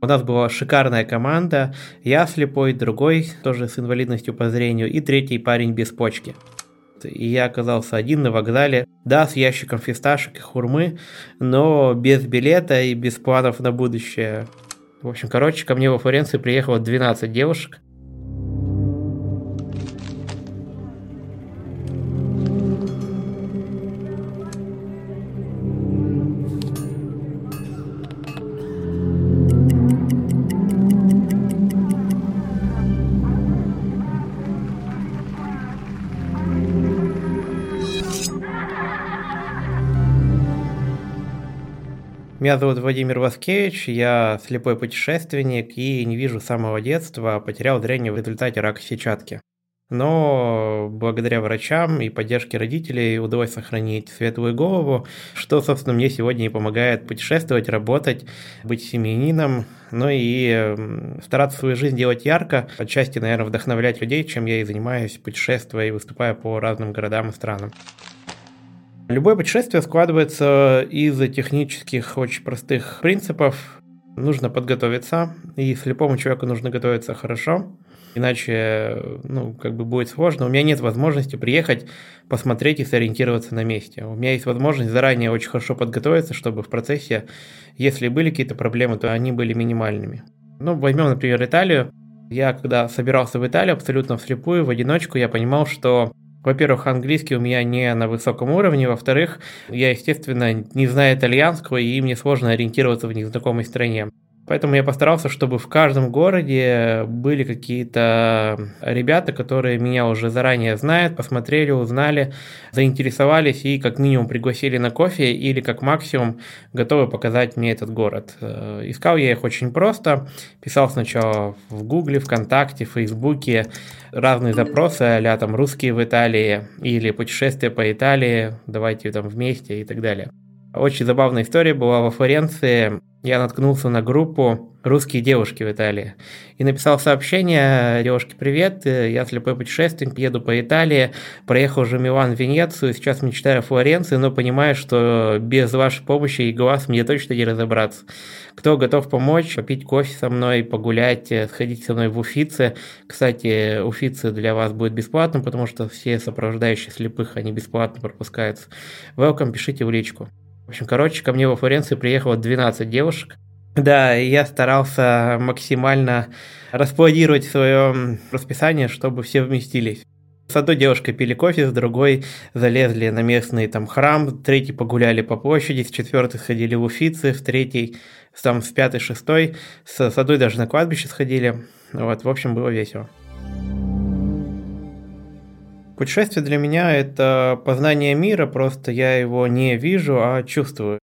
У нас была шикарная команда. Я слепой, другой тоже с инвалидностью по зрению и третий парень без почки. И я оказался один на вокзале, да, с ящиком фисташек и хурмы, но без билета и без планов на будущее. В общем, короче, ко мне во Флоренции приехало 12 девушек. Меня зовут Владимир Васкевич, я слепой путешественник и не вижу с самого детства, потерял зрение в результате рака сетчатки. Но благодаря врачам и поддержке родителей удалось сохранить светлую голову, что, собственно, мне сегодня и помогает путешествовать, работать, быть семьянином, ну и стараться свою жизнь делать ярко, отчасти, наверное, вдохновлять людей, чем я и занимаюсь, путешествуя и выступая по разным городам и странам. Любое путешествие складывается из технических, очень простых принципов. Нужно подготовиться, и слепому человеку нужно готовиться хорошо, иначе, ну, как бы будет сложно. У меня нет возможности приехать, посмотреть и сориентироваться на месте. У меня есть возможность заранее очень хорошо подготовиться, чтобы в процессе, если были какие-то проблемы, то они были минимальными. Ну, возьмем, например, Италию. Я, когда собирался в Италию абсолютно вслепую, в одиночку, я понимал, что во-первых, английский у меня не на высоком уровне, во-вторых, я, естественно, не знаю итальянского, и мне сложно ориентироваться в незнакомой стране. Поэтому я постарался, чтобы в каждом городе были какие-то ребята, которые меня уже заранее знают, посмотрели, узнали, заинтересовались и как минимум пригласили на кофе или как максимум готовы показать мне этот город. Э, искал я их очень просто, писал сначала в Гугле, ВКонтакте, Фейсбуке разные запросы, а там русские в Италии или путешествия по Италии, давайте там вместе и так далее. Очень забавная история была во Флоренции я наткнулся на группу «Русские девушки в Италии» и написал сообщение «Девушки, привет, я слепой путешественник, еду по Италии, проехал уже Милан, Венецию, сейчас мечтаю о Флоренции, но понимаю, что без вашей помощи и глаз мне точно не разобраться. Кто готов помочь, попить кофе со мной, погулять, сходить со мной в Уфицы. Кстати, Уфицы для вас будет бесплатно, потому что все сопровождающие слепых, они бесплатно пропускаются. Welcome, пишите в личку». В общем, короче, ко мне во Флоренцию приехало 12 девушек. Да, я старался максимально распланировать свое расписание, чтобы все вместились. С одной девушкой пили кофе, с другой залезли на местный там храм, третий погуляли по площади, с четвертой сходили в Уфицы, в третий, там с пятой, шестой, с, с одной даже на кладбище сходили. Вот, в общем, было весело. Путешествие для меня – это познание мира, просто я его не вижу, а чувствую.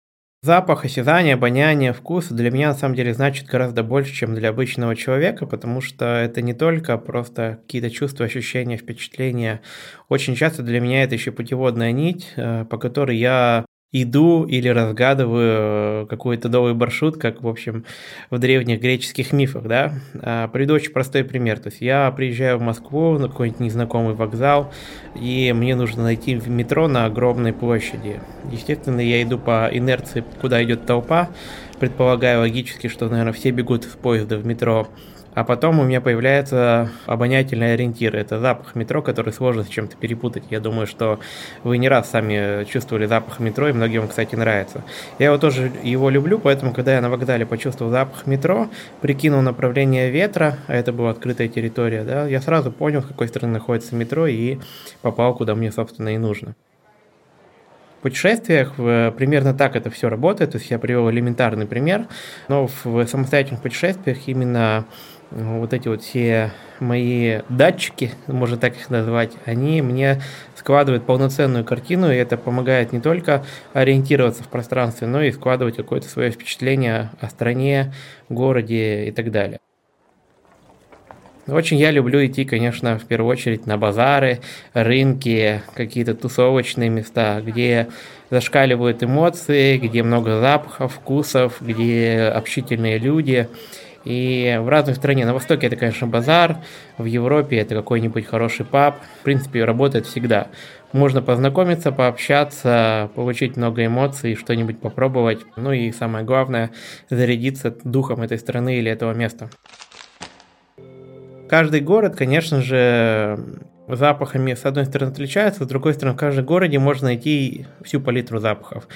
Запах, осязание, обоняние, вкус для меня на самом деле значит гораздо больше, чем для обычного человека, потому что это не только просто какие-то чувства, ощущения, впечатления. Очень часто для меня это еще путеводная нить, э, по которой я иду или разгадываю э, какой-то новый маршрут, как, в общем, в древних греческих мифах, да. А, приведу очень простой пример. То есть я приезжаю в Москву на какой-нибудь незнакомый вокзал, и мне нужно найти метро на огромной площади. Естественно, я иду по инерции, куда идет толпа, предполагаю логически, что, наверное, все бегут в поезда в метро а потом у меня появляется обонятельный ориентир. Это запах метро, который сложно с чем-то перепутать. Я думаю, что вы не раз сами чувствовали запах метро, и многим, кстати, нравится. Я его тоже его люблю, поэтому, когда я на вокзале почувствовал запах метро, прикинул направление ветра, а это была открытая территория, да, я сразу понял, с какой стороны находится метро, и попал, куда мне, собственно, и нужно. В путешествиях примерно так это все работает, то есть я привел элементарный пример, но в самостоятельных путешествиях именно вот эти вот все мои датчики, можно так их назвать, они мне складывают полноценную картину, и это помогает не только ориентироваться в пространстве, но и складывать какое-то свое впечатление о стране, городе и так далее. Очень я люблю идти, конечно, в первую очередь на базары, рынки, какие-то тусовочные места, где зашкаливают эмоции, где много запахов, вкусов, где общительные люди – и в разных стране. На Востоке это, конечно, базар, в Европе это какой-нибудь хороший паб. В принципе, работает всегда. Можно познакомиться, пообщаться, получить много эмоций, что-нибудь попробовать. Ну и самое главное, зарядиться духом этой страны или этого места. Каждый город, конечно же, запахами с одной стороны отличается, с другой стороны, в каждом городе можно найти всю палитру запахов.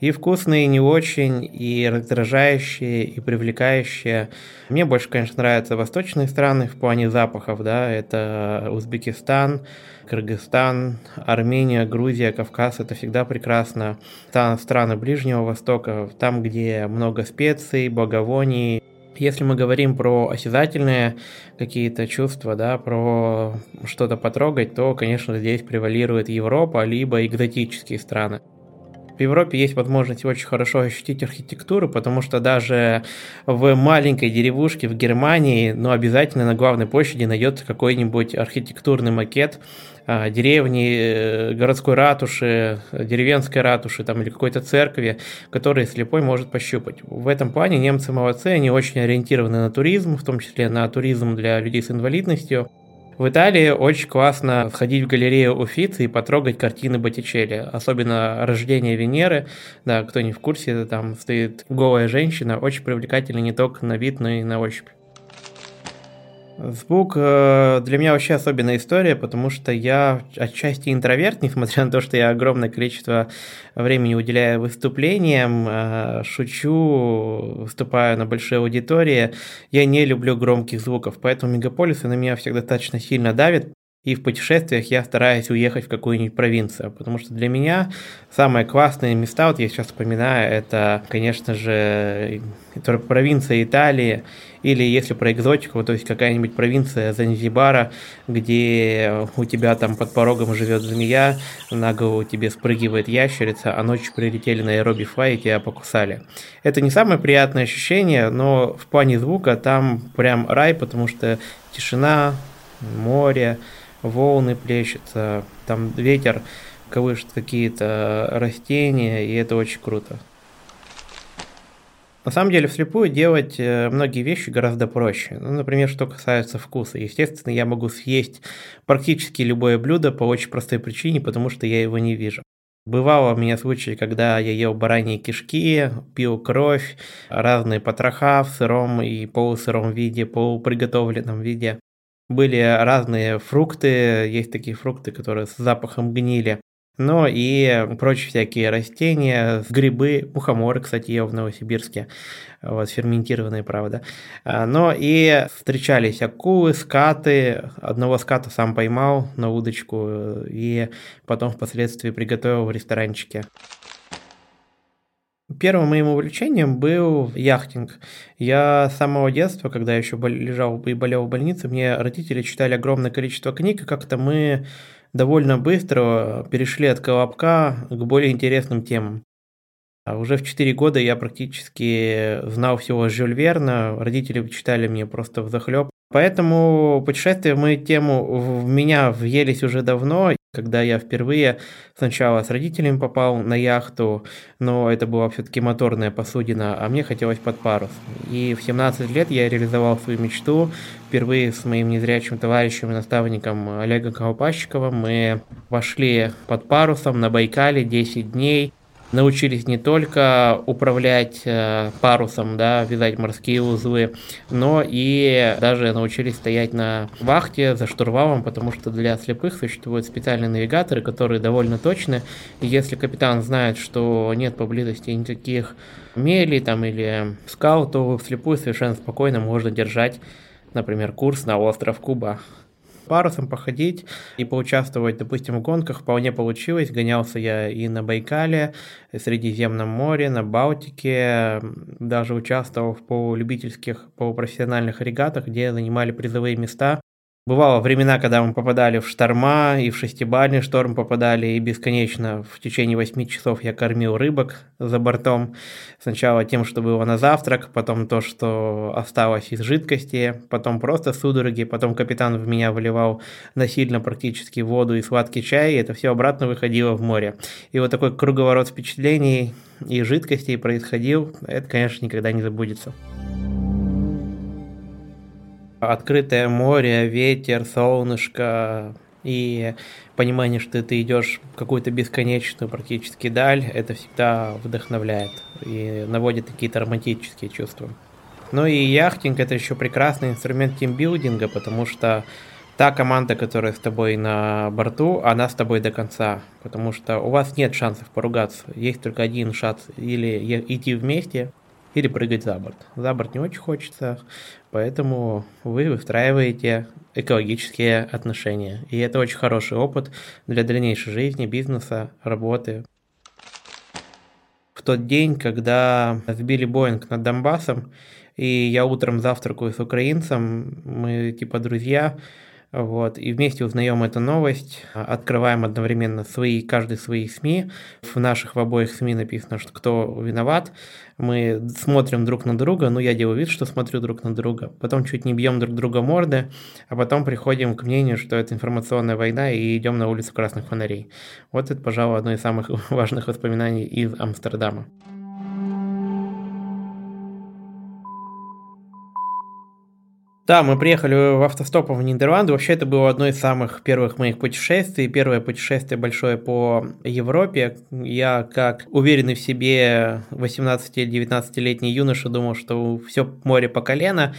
И вкусные, и не очень, и раздражающие, и привлекающие. Мне больше, конечно, нравятся восточные страны в плане запахов, да, это Узбекистан, Кыргызстан, Армения, Грузия, Кавказ, это всегда прекрасно. Там страны Ближнего Востока, там, где много специй, благовоний, если мы говорим про осязательные какие-то чувства, да, про что-то потрогать, то, конечно, здесь превалирует Европа, либо экзотические страны. В Европе есть возможность очень хорошо ощутить архитектуру, потому что даже в маленькой деревушке в Германии, ну, обязательно на главной площади найдется какой-нибудь архитектурный макет а, деревни, э, городской ратуши, деревенской ратуши там, или какой-то церкви, который слепой может пощупать. В этом плане немцы молодцы, они очень ориентированы на туризм, в том числе на туризм для людей с инвалидностью. В Италии очень классно сходить в галерею Уфицы и потрогать картины Боттичелли, особенно «Рождение Венеры», да, кто не в курсе, там стоит голая женщина, очень привлекательна не только на вид, но и на ощупь. Звук э, для меня вообще особенная история, потому что я отчасти интроверт, несмотря на то, что я огромное количество времени уделяю выступлениям, э, шучу, выступаю на большой аудитории. Я не люблю громких звуков, поэтому мегаполисы на меня всегда достаточно сильно давят. И в путешествиях я стараюсь уехать в какую-нибудь провинцию, потому что для меня самые классные места, вот я сейчас вспоминаю, это, конечно же, провинция Италии, или если про экзотику, то есть какая-нибудь провинция Занзибара, где у тебя там под порогом живет змея, на голову тебе спрыгивает ящерица, а ночью прилетели на аэроби флай и тебя покусали. Это не самое приятное ощущение, но в плане звука там прям рай, потому что тишина, море, волны плещутся, там ветер колышет какие-то растения, и это очень круто. На самом деле, вслепую делать э, многие вещи гораздо проще. Ну, например, что касается вкуса. Естественно, я могу съесть практически любое блюдо по очень простой причине, потому что я его не вижу. Бывало у меня случаи, когда я ел бараньи кишки, пил кровь, разные потроха в сыром и полусыром виде, полуприготовленном виде. Были разные фрукты, есть такие фрукты, которые с запахом гнили. Но и прочие всякие растения, грибы, мухоморы, кстати, ел в Новосибирске, вот, ферментированные, правда. А, но и встречались акулы, скаты, одного ската сам поймал на удочку и потом впоследствии приготовил в ресторанчике. Первым моим увлечением был яхтинг. Я с самого детства, когда я еще лежал и болел в больнице, мне родители читали огромное количество книг, и как-то мы довольно быстро перешли от колобка к более интересным темам. А уже в 4 года я практически знал всего Жюль Верна, родители читали мне просто в захлеб. Поэтому путешествия мою тему в меня въелись уже давно, когда я впервые сначала с родителями попал на яхту, но это была все-таки моторная посудина, а мне хотелось под парус. И в 17 лет я реализовал свою мечту. Впервые с моим незрячим товарищем и наставником Олегом Колопащиковым мы пошли под парусом на Байкале 10 дней научились не только управлять э, парусом, да, вязать морские узлы, но и даже научились стоять на вахте за штурвалом, потому что для слепых существуют специальные навигаторы, которые довольно точны. И если капитан знает, что нет поблизости никаких мелей там или скал, то вслепую совершенно спокойно можно держать, например, курс на остров Куба. Парусом походить и поучаствовать, допустим, в гонках вполне получилось. Гонялся я и на Байкале, и в Средиземном море, на Балтике, даже участвовал в полулюбительских, полупрофессиональных регатах, где занимали призовые места. Бывало времена, когда мы попадали в шторма, и в шестибальный шторм попадали, и бесконечно в течение восьми часов я кормил рыбок за бортом. Сначала тем, что было на завтрак, потом то, что осталось из жидкости, потом просто судороги, потом капитан в меня выливал насильно практически воду и сладкий чай, и это все обратно выходило в море. И вот такой круговорот впечатлений и жидкостей происходил, это, конечно, никогда не забудется открытое море, ветер, солнышко и понимание, что ты идешь в какую-то бесконечную практически даль, это всегда вдохновляет и наводит какие-то романтические чувства. Ну и яхтинг это еще прекрасный инструмент тимбилдинга, потому что та команда, которая с тобой на борту, она с тобой до конца, потому что у вас нет шансов поругаться, есть только один шанс или идти вместе, или прыгать за борт. За борт не очень хочется, поэтому вы выстраиваете экологические отношения. И это очень хороший опыт для дальнейшей жизни, бизнеса, работы. В тот день, когда сбили Боинг над Донбассом, и я утром завтракаю с украинцем, мы типа друзья, вот, и вместе узнаем эту новость, открываем одновременно свои, каждый свои СМИ. В наших в обоих СМИ написано, что кто виноват. Мы смотрим друг на друга, ну я делаю вид, что смотрю друг на друга. Потом чуть не бьем друг друга морды, а потом приходим к мнению, что это информационная война и идем на улицу красных фонарей. Вот это, пожалуй, одно из самых важных воспоминаний из Амстердама. Да, мы приехали в автостопом в Нидерланды. Вообще это было одно из самых первых моих путешествий. Первое путешествие большое по Европе. Я, как уверенный в себе 18-19-летний юноша, думал, что все море по колено,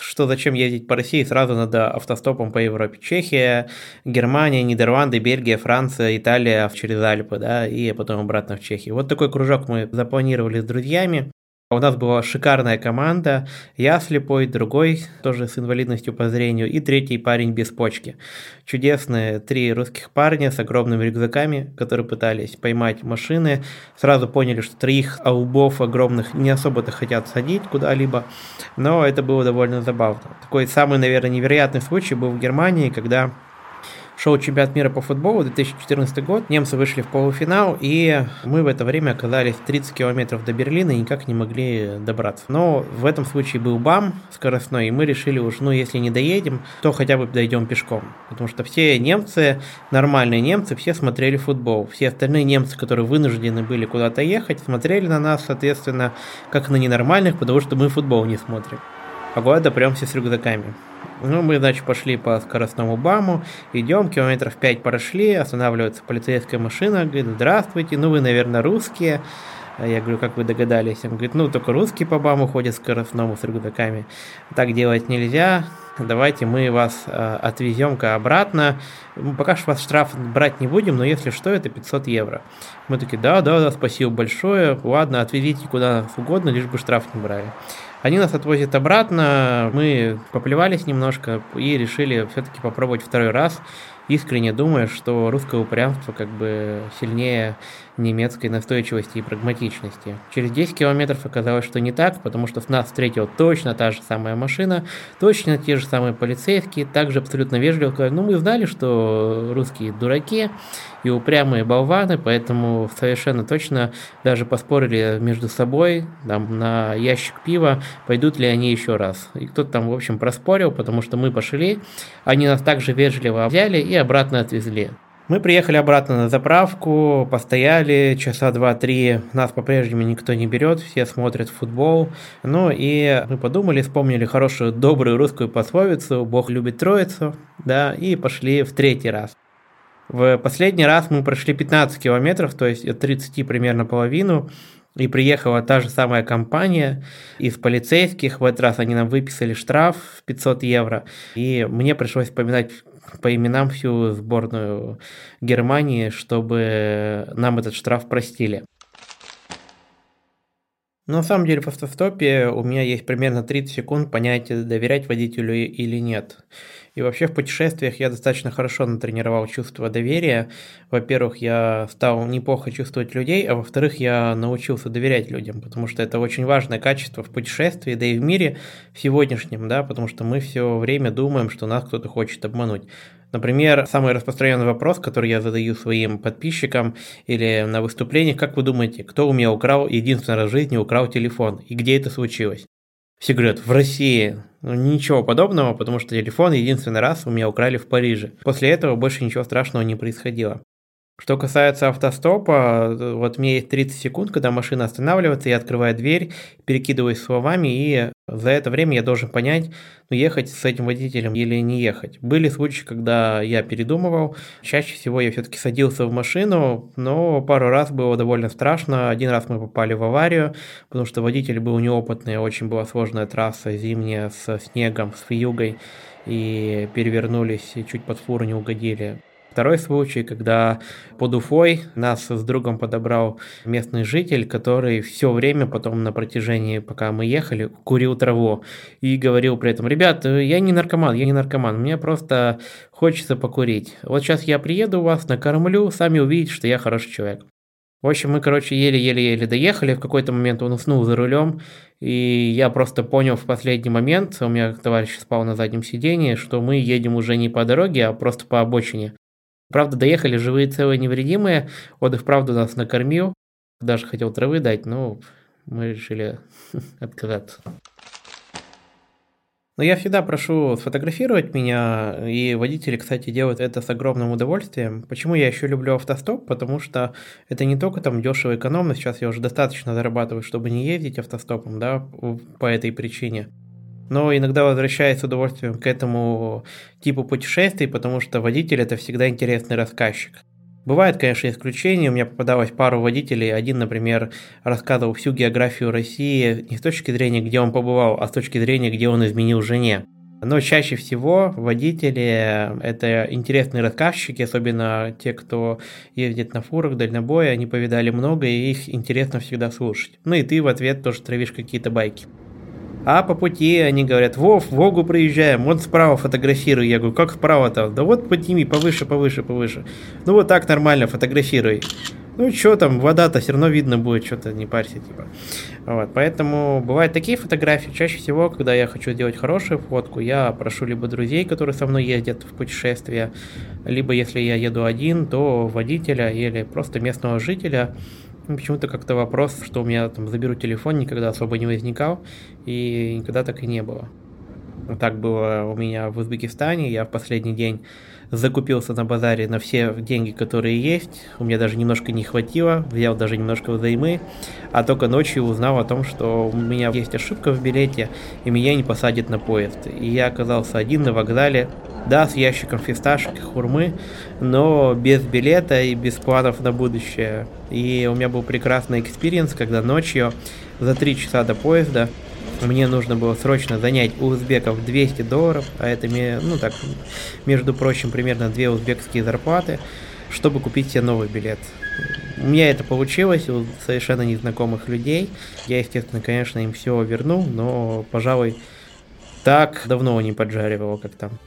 что зачем ездить по России, сразу надо автостопом по Европе. Чехия, Германия, Нидерланды, Бельгия, Франция, Италия через Альпы, да, и потом обратно в Чехию. Вот такой кружок мы запланировали с друзьями. У нас была шикарная команда, я слепой, другой тоже с инвалидностью по зрению и третий парень без почки. Чудесные три русских парня с огромными рюкзаками, которые пытались поймать машины, сразу поняли, что троих аубов огромных не особо-то хотят садить куда-либо, но это было довольно забавно. Такой самый, наверное, невероятный случай был в Германии, когда шел чемпионат мира по футболу 2014 год. Немцы вышли в полуфинал, и мы в это время оказались 30 километров до Берлина и никак не могли добраться. Но в этом случае был БАМ скоростной, и мы решили уж, ну, если не доедем, то хотя бы дойдем пешком. Потому что все немцы, нормальные немцы, все смотрели футбол. Все остальные немцы, которые вынуждены были куда-то ехать, смотрели на нас, соответственно, как на ненормальных, потому что мы футбол не смотрим. А города прям все с рюкзаками. Ну, мы, значит, пошли по скоростному БАМу, идем, километров 5 прошли, останавливается полицейская машина, говорит, здравствуйте, ну вы, наверное, русские. А я говорю, как вы догадались? Он говорит, ну, только русские по БАМу ходят скоростному с рюкзаками. Так делать нельзя, давайте мы вас э, отвезем-ка обратно. Пока что вас штраф брать не будем, но если что, это 500 евро. Мы такие, да, да, да, спасибо большое, ладно, отвезите куда угодно, лишь бы штраф не брали. Они нас отвозят обратно, мы поплевались немножко и решили все-таки попробовать второй раз, искренне думая, что русское упрямство как бы сильнее немецкой настойчивости и прагматичности. Через 10 километров оказалось, что не так, потому что нас встретила точно та же самая машина, точно те же самые полицейские, также абсолютно вежливо сказали, ну мы знали, что русские дураки и упрямые болваны, поэтому совершенно точно даже поспорили между собой там, на ящик пива, пойдут ли они еще раз. И кто-то там, в общем, проспорил, потому что мы пошли, они нас также вежливо взяли и обратно отвезли. Мы приехали обратно на заправку, постояли часа два-три, нас по-прежнему никто не берет, все смотрят футбол. Ну и мы подумали, вспомнили хорошую, добрую русскую пословицу «Бог любит троицу», да, и пошли в третий раз. В последний раз мы прошли 15 километров, то есть от 30 примерно половину, и приехала та же самая компания из полицейских. В этот раз они нам выписали штраф в 500 евро. И мне пришлось вспоминать по именам всю сборную Германии, чтобы нам этот штраф простили. На самом деле в автостопе у меня есть примерно 30 секунд понять, доверять водителю или нет. И вообще в путешествиях я достаточно хорошо натренировал чувство доверия. Во-первых, я стал неплохо чувствовать людей, а во-вторых, я научился доверять людям, потому что это очень важное качество в путешествии, да и в мире в сегодняшнем, да, потому что мы все время думаем, что нас кто-то хочет обмануть. Например, самый распространенный вопрос, который я задаю своим подписчикам или на выступлениях, как вы думаете, кто у меня украл, единственный раз в жизни украл телефон и где это случилось? Все говорят, в России. Ну, ничего подобного, потому что телефон единственный раз у меня украли в Париже. После этого больше ничего страшного не происходило. Что касается автостопа, вот меня есть 30 секунд, когда машина останавливается, я открываю дверь, перекидываюсь словами, и за это время я должен понять, ну, ехать с этим водителем или не ехать. Были случаи, когда я передумывал. Чаще всего я все-таки садился в машину, но пару раз было довольно страшно. Один раз мы попали в аварию, потому что водитель был неопытный, очень была сложная трасса зимняя с снегом, с вьюгой и перевернулись, и чуть под фуру не угодили. Второй случай, когда под Уфой нас с другом подобрал местный житель, который все время потом на протяжении, пока мы ехали, курил траву и говорил при этом, ребят, я не наркоман, я не наркоман, мне просто хочется покурить. Вот сейчас я приеду у вас, накормлю, сами увидите, что я хороший человек. В общем, мы, короче, еле-еле-еле доехали. В какой-то момент он уснул за рулем. И я просто понял в последний момент, у меня товарищ спал на заднем сидении, что мы едем уже не по дороге, а просто по обочине. Правда, доехали живые, целые, невредимые. Отдых, правда, нас накормил. Даже хотел травы дать, но мы решили отказаться. Но я всегда прошу сфотографировать меня, и водители, кстати, делают это с огромным удовольствием. Почему я еще люблю автостоп? Потому что это не только там дешево экономно, сейчас я уже достаточно зарабатываю, чтобы не ездить автостопом, да, по этой причине но иногда возвращаюсь с удовольствием к этому типу путешествий, потому что водитель это всегда интересный рассказчик. Бывают, конечно, исключения. У меня попадалось пару водителей. Один, например, рассказывал всю географию России не с точки зрения, где он побывал, а с точки зрения, где он изменил жене. Но чаще всего водители – это интересные рассказчики, особенно те, кто ездит на фурах, дальнобоя, они повидали много, и их интересно всегда слушать. Ну и ты в ответ тоже травишь какие-то байки. А по пути они говорят, Вов, Вогу проезжаем, вот справа фотографируй. Я говорю, как справа-то? Да вот подними, повыше, повыше, повыше. Ну вот так нормально фотографируй. Ну что там, вода-то все равно видно будет, что-то не парься, типа. Вот, поэтому бывают такие фотографии. Чаще всего, когда я хочу сделать хорошую фотку, я прошу либо друзей, которые со мной ездят в путешествие, либо если я еду один, то водителя или просто местного жителя, почему-то как-то вопрос, что у меня там заберу телефон, никогда особо не возникал, и никогда так и не было. Так было у меня в Узбекистане. Я в последний день закупился на базаре на все деньги, которые есть. У меня даже немножко не хватило. Взял даже немножко взаймы. А только ночью узнал о том, что у меня есть ошибка в билете, и меня не посадят на поезд. И я оказался один на вокзале. Да, с ящиком фисташек и хурмы, но без билета и без планов на будущее. И у меня был прекрасный экспириенс, когда ночью за три часа до поезда мне нужно было срочно занять у узбеков 200 долларов, а это, ну так, между прочим, примерно две узбекские зарплаты, чтобы купить себе новый билет. У меня это получилось у совершенно незнакомых людей. Я, естественно, конечно, им все вернул, но, пожалуй, так давно не поджаривал, как там.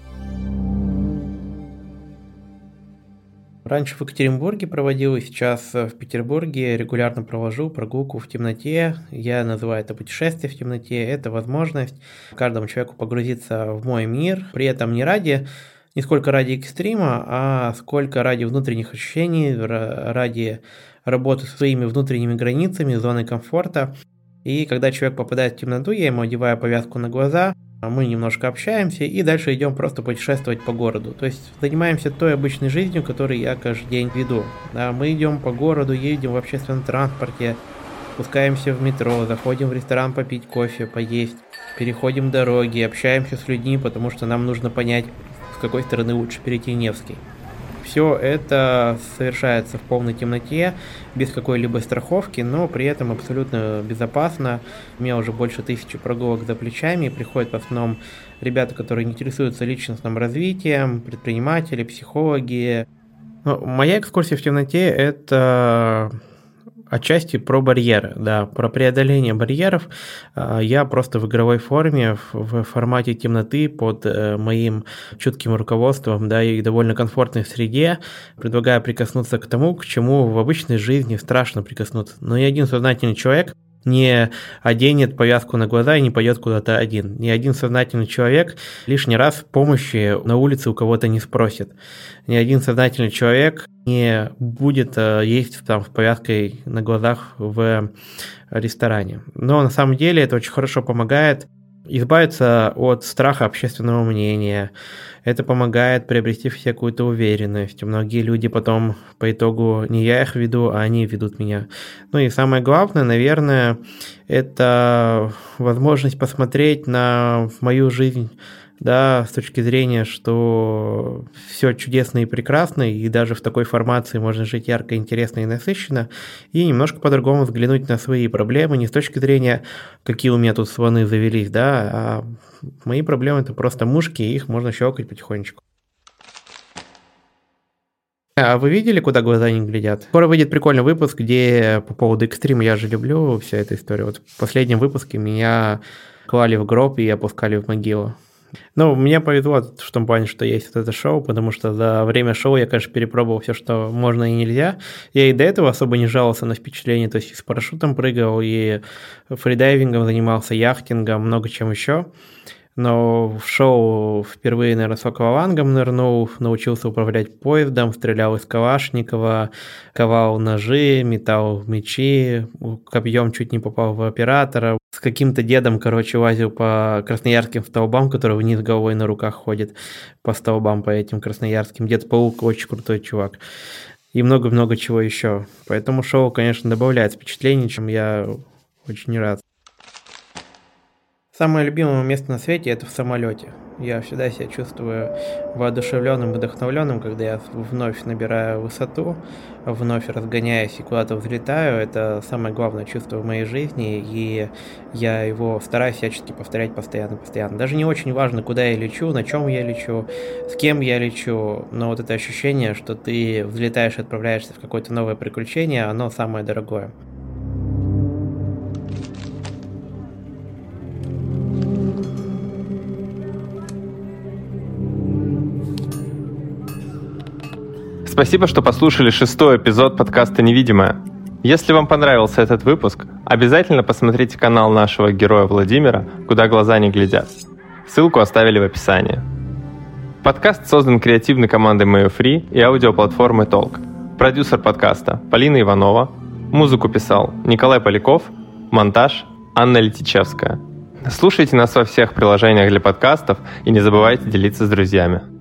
Раньше в Екатеринбурге проводил, сейчас в Петербурге регулярно провожу прогулку в темноте. Я называю это путешествие в темноте. Это возможность каждому человеку погрузиться в мой мир, при этом не ради не сколько ради экстрима, а сколько ради внутренних ощущений, ради работы со своими внутренними границами, зоны комфорта. И когда человек попадает в темноту, я ему одеваю повязку на глаза, а мы немножко общаемся и дальше идем просто путешествовать по городу. То есть занимаемся той обычной жизнью, которую я каждый день веду. Да, мы идем по городу, едем в общественном транспорте, спускаемся в метро, заходим в ресторан попить кофе, поесть, переходим дороги, общаемся с людьми, потому что нам нужно понять, с какой стороны лучше перейти Невский. Все это совершается в полной темноте, без какой-либо страховки, но при этом абсолютно безопасно. У меня уже больше тысячи прогулок за плечами, приходят в основном ребята, которые интересуются личностным развитием, предприниматели, психологи. Но моя экскурсия в темноте – это Отчасти про барьеры, да, про преодоление барьеров. А, я просто в игровой форме, в формате темноты, под э, моим чутким руководством, да, и довольно комфортной среде, предлагаю прикоснуться к тому, к чему в обычной жизни страшно прикоснуться. Но ни один сознательный человек не оденет повязку на глаза и не пойдет куда-то один. Ни один сознательный человек лишний раз помощи на улице у кого-то не спросит. Ни один сознательный человек не будет э, есть там с повязкой на глазах в ресторане. Но на самом деле это очень хорошо помогает избавиться от страха общественного мнения. Это помогает приобрести в себе какую-то уверенность. Многие люди потом по итогу не я их веду, а они ведут меня. Ну и самое главное, наверное, это возможность посмотреть на мою жизнь да, с точки зрения, что все чудесно и прекрасно, и даже в такой формации можно жить ярко, интересно и насыщенно, и немножко по-другому взглянуть на свои проблемы, не с точки зрения, какие у меня тут слоны завелись, да, а мои проблемы это просто мушки, и их можно щелкать потихонечку. А вы видели, куда глаза не глядят? Скоро выйдет прикольный выпуск, где по поводу экстрима я же люблю вся эта история. Вот в последнем выпуске меня клали в гроб и опускали в могилу. Ну, мне повезло в том плане, что есть вот это шоу, потому что за время шоу я, конечно, перепробовал все, что можно и нельзя. Я и до этого особо не жаловался на впечатление, то есть и с парашютом прыгал, и фридайвингом занимался, яхтингом, много чем еще но в шоу впервые, наверное, с аквалангом нырнул, научился управлять поездом, стрелял из Калашникова, ковал ножи, метал мечи, копьем чуть не попал в оператора. Каким-то дедом, короче, лазил по красноярским столбам, который вниз головой на руках ходит по столбам, по этим красноярским. Дед-паук очень крутой чувак. И много-много чего еще. Поэтому шоу, конечно, добавляет впечатлений, чем я очень рад. Самое любимое место на свете это в самолете. Я всегда себя чувствую воодушевленным, вдохновленным, когда я вновь набираю высоту, вновь разгоняюсь и куда-то взлетаю. Это самое главное чувство в моей жизни, и я его стараюсь всячески повторять постоянно, постоянно. Даже не очень важно, куда я лечу, на чем я лечу, с кем я лечу, но вот это ощущение, что ты взлетаешь и отправляешься в какое-то новое приключение, оно самое дорогое. Спасибо, что послушали шестой эпизод подкаста «Невидимое». Если вам понравился этот выпуск, обязательно посмотрите канал нашего героя Владимира «Куда глаза не глядят». Ссылку оставили в описании. Подкаст создан креативной командой Mayo Free и аудиоплатформой Толк. Продюсер подкаста Полина Иванова. Музыку писал Николай Поляков. Монтаж Анна Летичевская. Слушайте нас во всех приложениях для подкастов и не забывайте делиться с друзьями.